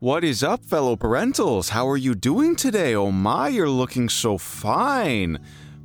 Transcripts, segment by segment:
What is up, fellow parentals? How are you doing today? Oh my, you're looking so fine.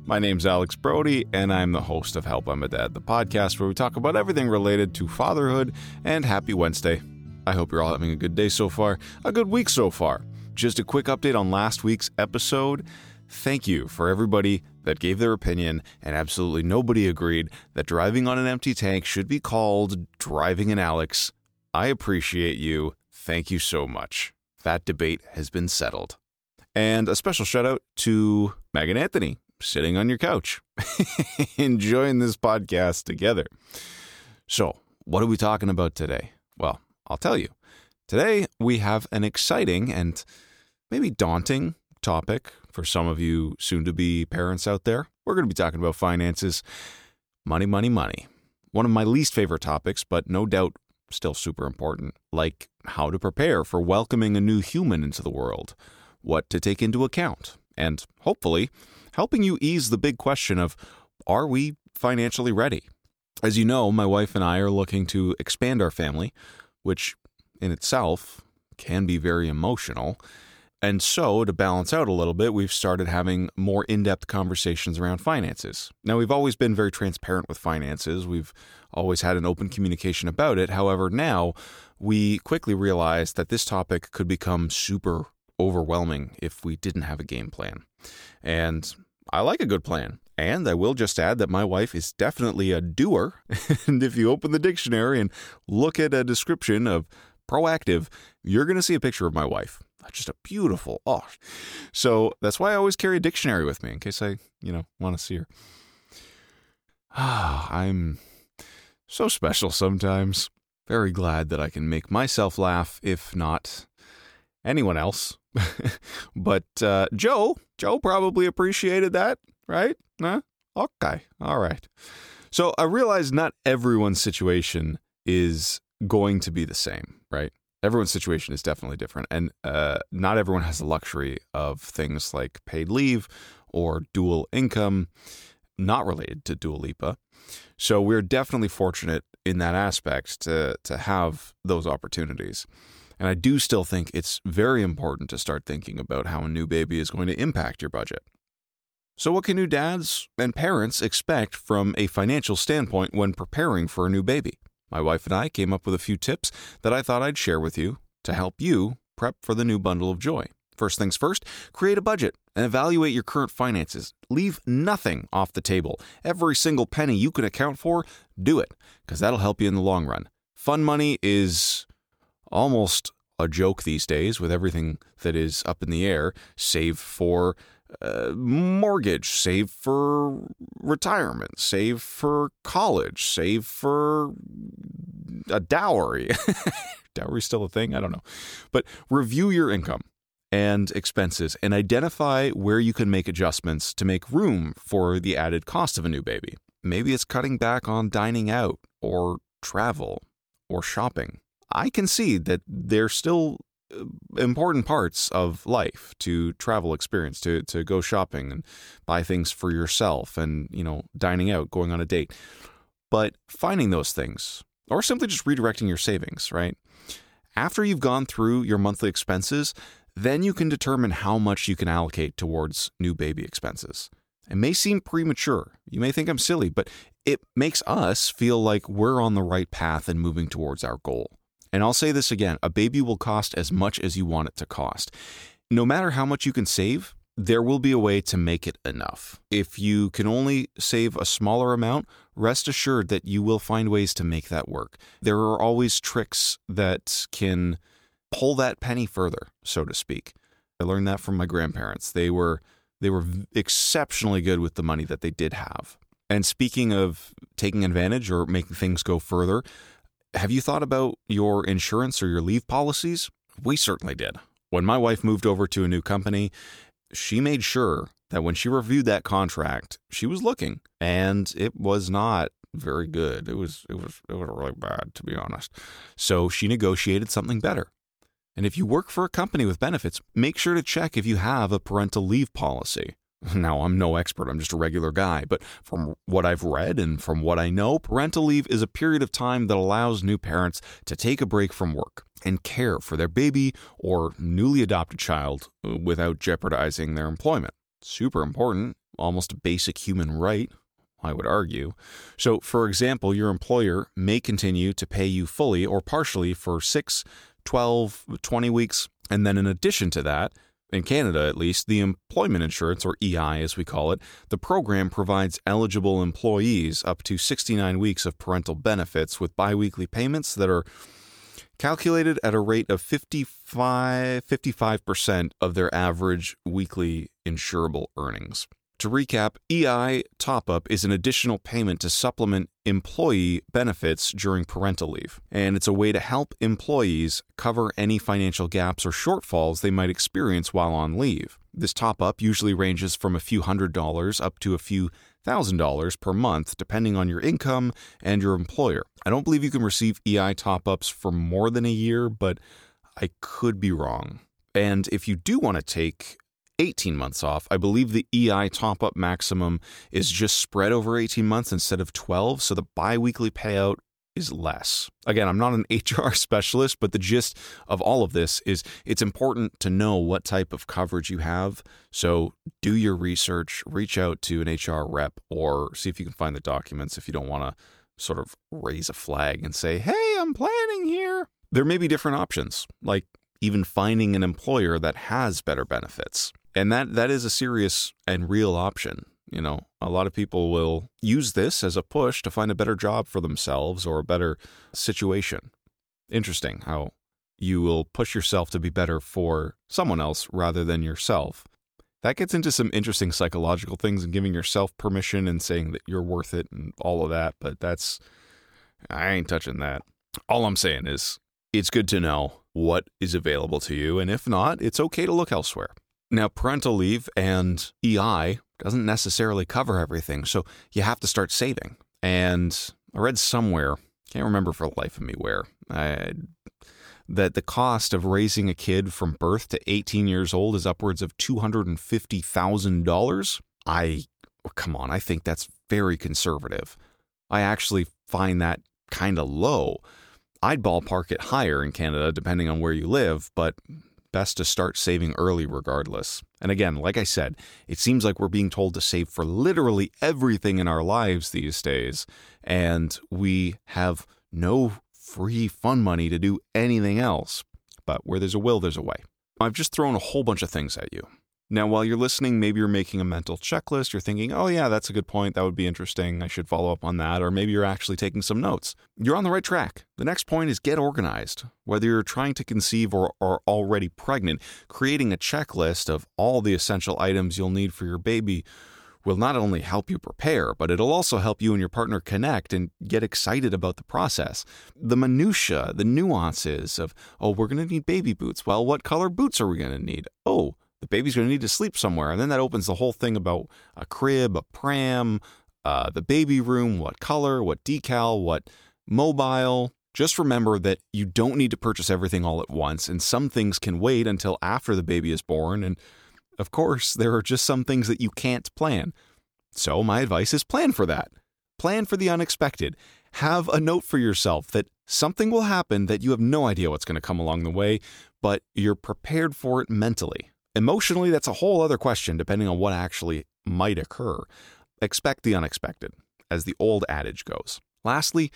My name's Alex Brody, and I'm the host of Help I'm a Dad, the podcast where we talk about everything related to fatherhood and happy Wednesday. I hope you're all having a good day so far, a good week so far. Just a quick update on last week's episode. Thank you for everybody that gave their opinion, and absolutely nobody agreed that driving on an empty tank should be called driving an Alex. I appreciate you. Thank you so much. That debate has been settled. And a special shout out to Megan Anthony, sitting on your couch, enjoying this podcast together. So, what are we talking about today? Well, I'll tell you. Today, we have an exciting and maybe daunting topic for some of you soon to be parents out there. We're going to be talking about finances, money, money, money. One of my least favorite topics, but no doubt still super important, like how to prepare for welcoming a new human into the world, what to take into account, and hopefully helping you ease the big question of are we financially ready? As you know, my wife and I are looking to expand our family, which in itself can be very emotional. And so, to balance out a little bit, we've started having more in depth conversations around finances. Now, we've always been very transparent with finances. We've always had an open communication about it. However, now we quickly realized that this topic could become super overwhelming if we didn't have a game plan. And I like a good plan. And I will just add that my wife is definitely a doer. and if you open the dictionary and look at a description of proactive, you're going to see a picture of my wife just a beautiful oh so that's why i always carry a dictionary with me in case i you know want to see her. Ah i'm so special sometimes. Very glad that i can make myself laugh if not anyone else. But uh, joe joe probably appreciated that right? Huh? okay all right. So i realize not everyone's situation is going to be the same right everyone's situation is definitely different, and uh, not everyone has the luxury of things like paid leave or dual income, not related to Dua Lipa. So we're definitely fortunate in that aspect to to have those opportunities. And I do still think it's very important to start thinking about how a new baby is going to impact your budget. So, what can new dads and parents expect from a financial standpoint when preparing for a new baby? My wife and I came up with a few tips that I thought I'd share with you to help you prep for the new bundle of joy. First things first, create a budget and evaluate your current finances. Leave nothing off the table. Every single penny you can account for, do it, because that'll help you in the long run. Fun money is almost a joke these days with everything that is up in the air. Save for uh, mortgage, save for retirement, save for college, save for a dowry. dowry still a thing? I don't know. But review your income and expenses and identify where you can make adjustments to make room for the added cost of a new baby. Maybe it's cutting back on dining out or travel or shopping. I can see that there's still important parts of life to travel experience to to go shopping and buy things for yourself and you know dining out going on a date. But finding those things or simply just redirecting your savings right? After you've gone through your monthly expenses then you can determine how much you can allocate towards new baby expenses. It may seem premature. You may think i'm silly but it makes us feel like we're on the right path and moving towards our goal and I'll say this again a baby will cost as much as you want it to cost. No matter how much you can save, there will be a way to make it enough. If you can only save a smaller amount, rest assured that you will find ways to make that work. There are always tricks that can pull that penny further, so to speak. I learned that from my grandparents. They were they were exceptionally good with the money that they did have. And speaking of taking advantage or making things go further, have you thought about your insurance or your leave policies? We certainly did. When my wife moved over to a new company, she made sure that when she reviewed that contract, she was looking, and it was not very good. It was it was it was really bad to be honest. So she negotiated something better. And if you work for a company with benefits, make sure to check if you have a parental leave policy. Now, I'm no expert, I'm just a regular guy, but from what I've read and from what I know, parental leave is a period of time that allows new parents to take a break from work. and care for their baby or newly adopted child uh, without jeopardizing their employment. Super important, almost a basic human right, I would argue. So, for example, your employer may continue to pay you fully or partially for 6, 12, 20 weeks, and then in addition to that, in Canada at least, the employment insurance, or EI as we call it, the program provides eligible employees up to 69 weeks of parental benefits with biweekly payments that are calculated at a rate of 55, 55% of their average weekly insurable earnings. To recap, EI top up is an additional payment to supplement employee benefits during parental leave, and it's a way to help employees cover any financial gaps or shortfalls they might experience while on leave. This top up usually ranges from a few hundred dollars up to a few thousand dollars per month, depending on your income and your employer. I don't believe you can receive EI top ups for more than a year, but I could be wrong. And if you do want to take 18 months off. I believe the EI top up maximum is just spread over 18 months instead of 12, so the biweekly payout is less. Again, I'm not an HR specialist, but the gist of all of this is it's important to know what type of coverage you have. So do your research, reach out to an HR rep, or see if you can find the documents if you don't want to sort of raise a flag and say, hey, I'm planning here. There may be different options, like even finding an employer that has better benefits. And that that is a serious and real option. You know, a lot of people will use this as a push to find a better job for themselves or a better situation. Interesting how you will push yourself to be better for someone else rather than yourself. That gets into some interesting psychological things and giving yourself permission and saying that you're worth it and all of that, but that's I ain't touching that. All I'm saying is it's good to know what is available to you and if not, it's okay to look elsewhere. Now, parental leave and EI doesn't necessarily cover everything, so you have to start saving. And I read somewhere, can't remember for the life of me where, I, that the cost of raising a kid from birth to 18 years old is upwards of $250,000. I, come on, I think that's very conservative. I actually find that kind of low. I'd ballpark it higher in Canada, depending on where you live, but best to start saving early regardless. And again, like I said, it seems like we're being told to save for literally everything in our lives these days, and we have no free fun money to do anything else. But where there's a will, there's a way. I've just thrown a whole bunch of things at you. Now, while you're listening, maybe you're making a mental checklist. You're thinking, oh, yeah, that's a good point. That would be interesting. I should follow up on that. Or maybe you're actually taking some notes. You're on the right track. The next point is get organized. Whether you're trying to conceive or are already pregnant, creating a checklist of all the essential items you'll need for your baby will not only help you prepare, but it'll also help you and your partner connect and get excited about the process. The minutia, the nuances of, oh, we're going to need baby boots. Well, what color boots are we going to need? Oh, the baby's going to need to sleep somewhere. And then that opens the whole thing about a crib, a pram, uh, the baby room, what color, what decal, what mobile. Just remember that you don't need to purchase everything all at once, and some things can wait until after the baby is born. And of course, there are just some things that you can't plan. So, my advice is plan for that. Plan for the unexpected. Have a note for yourself that something will happen that you have no idea what's going to come along the way, but you're prepared for it mentally. Emotionally, that's a whole other question depending on what actually might occur. Expect the unexpected, as the old adage goes. Lastly,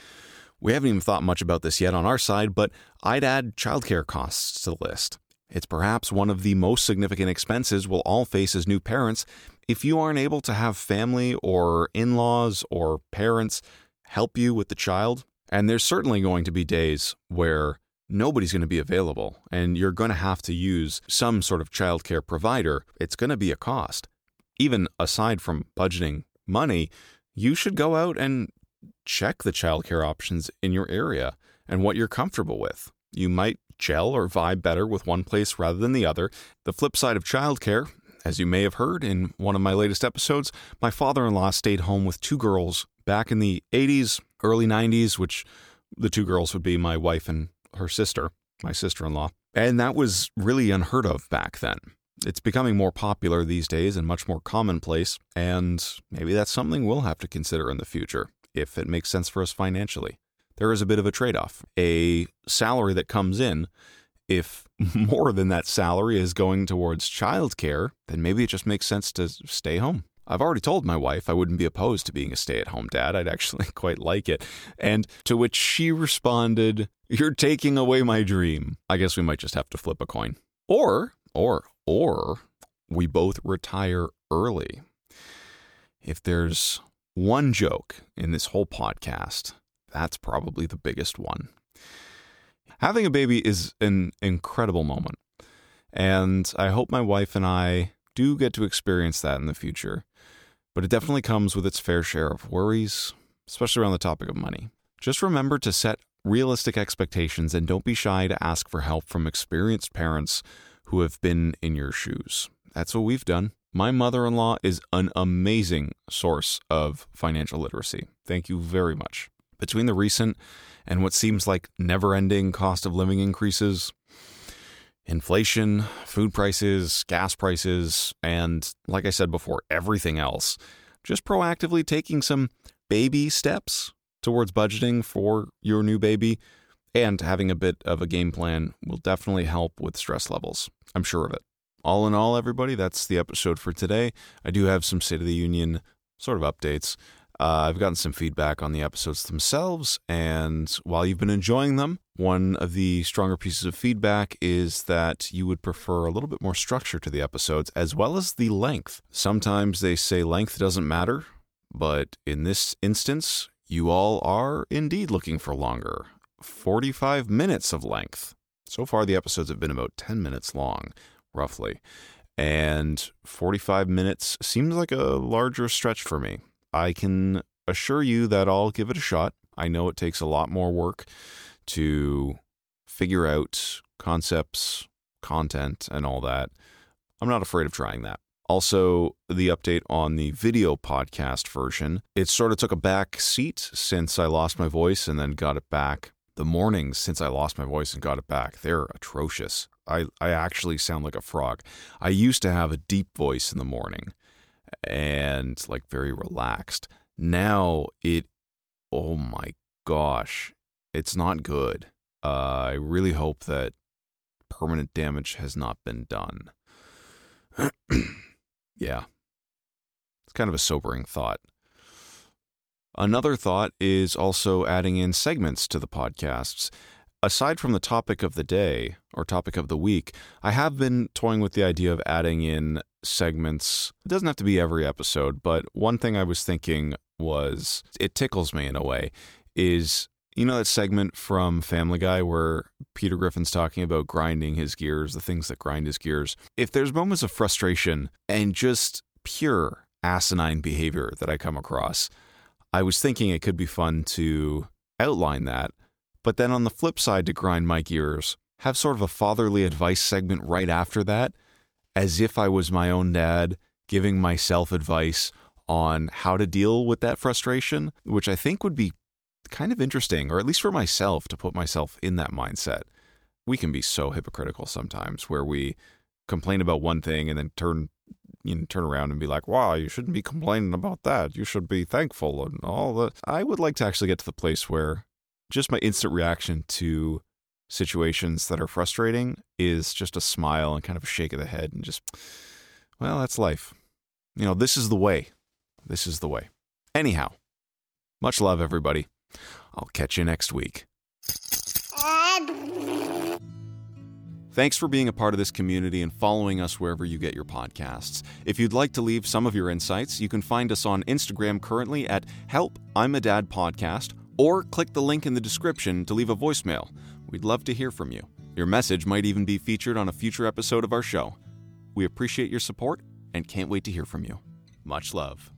we haven't even thought much about this yet on our side, but I'd add childcare costs to the list. It's perhaps one of the most significant expenses we'll all face as new parents. If you aren't able to have family or in laws or parents help you with the child, and there's certainly going to be days where nobody's going to be available and you're going to have to use some sort of childcare provider, it's going to be a cost. Even aside from budgeting money, you should go out and check the childcare options in your area and what you're comfortable with. You might gel or vibe better with one place rather than the other. The flip side of childcare, as you may have heard in one of my latest episodes, my father in law stayed home with two girls back in the 80s, early 90s, which the two girls would be my wife and her sister, my sister in law. And that was really unheard of back then. It's becoming more popular these days and much more commonplace, and maybe that's something we'll have to consider in the future if it makes sense for us financially. there is a bit of a trade off. A salary that comes in, if more than that salary is going towards childcare, then maybe it just makes sense to stay home. I've already told my wife I wouldn't be opposed to being a stay at home dad. I'd actually quite like it. And to which she responded, You're taking away my dream. I guess we might just have to flip a coin. Or, or, or we both retire early. If there's one joke in this whole podcast, that's probably the biggest one. Having a baby is an incredible moment. And I hope my wife and I do get to experience that in the future. But it definitely comes with its fair share of worries, especially around the topic of money. Just remember to set realistic expectations and don't be shy to ask for help from experienced parents who have been in your shoes. That's what we've done. My mother in law is an amazing source of financial literacy. Thank you very much. Between the recent and what seems like never ending cost of living increases, inflation, food prices, gas prices, and like I said before, everything else, just proactively taking some baby steps towards budgeting for your new baby and having a bit of a game plan will definitely help with stress levels. I'm sure of it. All in all, everybody, that's the episode for today. I do have some State of the Union sort of updates. Uh, I've gotten some feedback on the episodes themselves, and while you've been enjoying them, one of the stronger pieces of feedback is that you would prefer a little bit more structure to the episodes, as well as the length. Sometimes they say length doesn't matter, but in this instance, you all are indeed looking for longer 45 minutes of length. So far, the episodes have been about 10 minutes long, roughly. And 45 minutes seems like a larger stretch for me. I can assure you that I'll give it a shot. I know it takes a lot more work to figure out concepts, content, and all that. I'm not afraid of trying that. Also, the update on the video podcast version. It sort of took a back seat since I lost my voice and then got it back. The mornings since I lost my voice and got it back, they're atrocious. I, I actually sound like a frog. I used to have a deep voice in the morning and like very relaxed. Now it, oh my gosh, it's not good. Uh, I really hope that permanent damage has not been done. yeah. It's kind of a sobering thought. Another thought is also adding in segments to the podcasts. Aside from the topic of the day or topic of the week, I have been toying with the idea of adding in segments. It doesn't have to be every episode, but one thing I was thinking was it tickles me in a way is you know that segment from Family Guy where Peter Griffin's talking about grinding his gears, the things that grind his gears. If there's moments of frustration and just pure asinine behavior that I come across, I was thinking it could be fun to outline that. But then on the flip side, to grind my gears, have sort of a fatherly advice segment right after that, as if I was my own dad giving myself advice on how to deal with that frustration, which I think would be kind of interesting, or at least for myself, to put myself in that mindset. We can be so hypocritical sometimes where we complain about one thing and then turn you know, turn around and be like, wow, you shouldn't be complaining about that. You should be thankful and all that. I would like to actually get to the place where just my instant reaction to situations that are frustrating is just a smile and kind of a shake of the head and just, well, that's life. You know, this is the way. This is the way. Anyhow, much love, everybody. I'll catch you next week. Thanks for being a part of this community and following us wherever you get your podcasts. If you'd like to leave some of your insights, you can find us on Instagram currently at Help I'm a Dad Podcast, or click the link in the description to leave a voicemail. We'd love to hear from you. Your message might even be featured on a future episode of our show. We appreciate your support and can't wait to hear from you. Much love.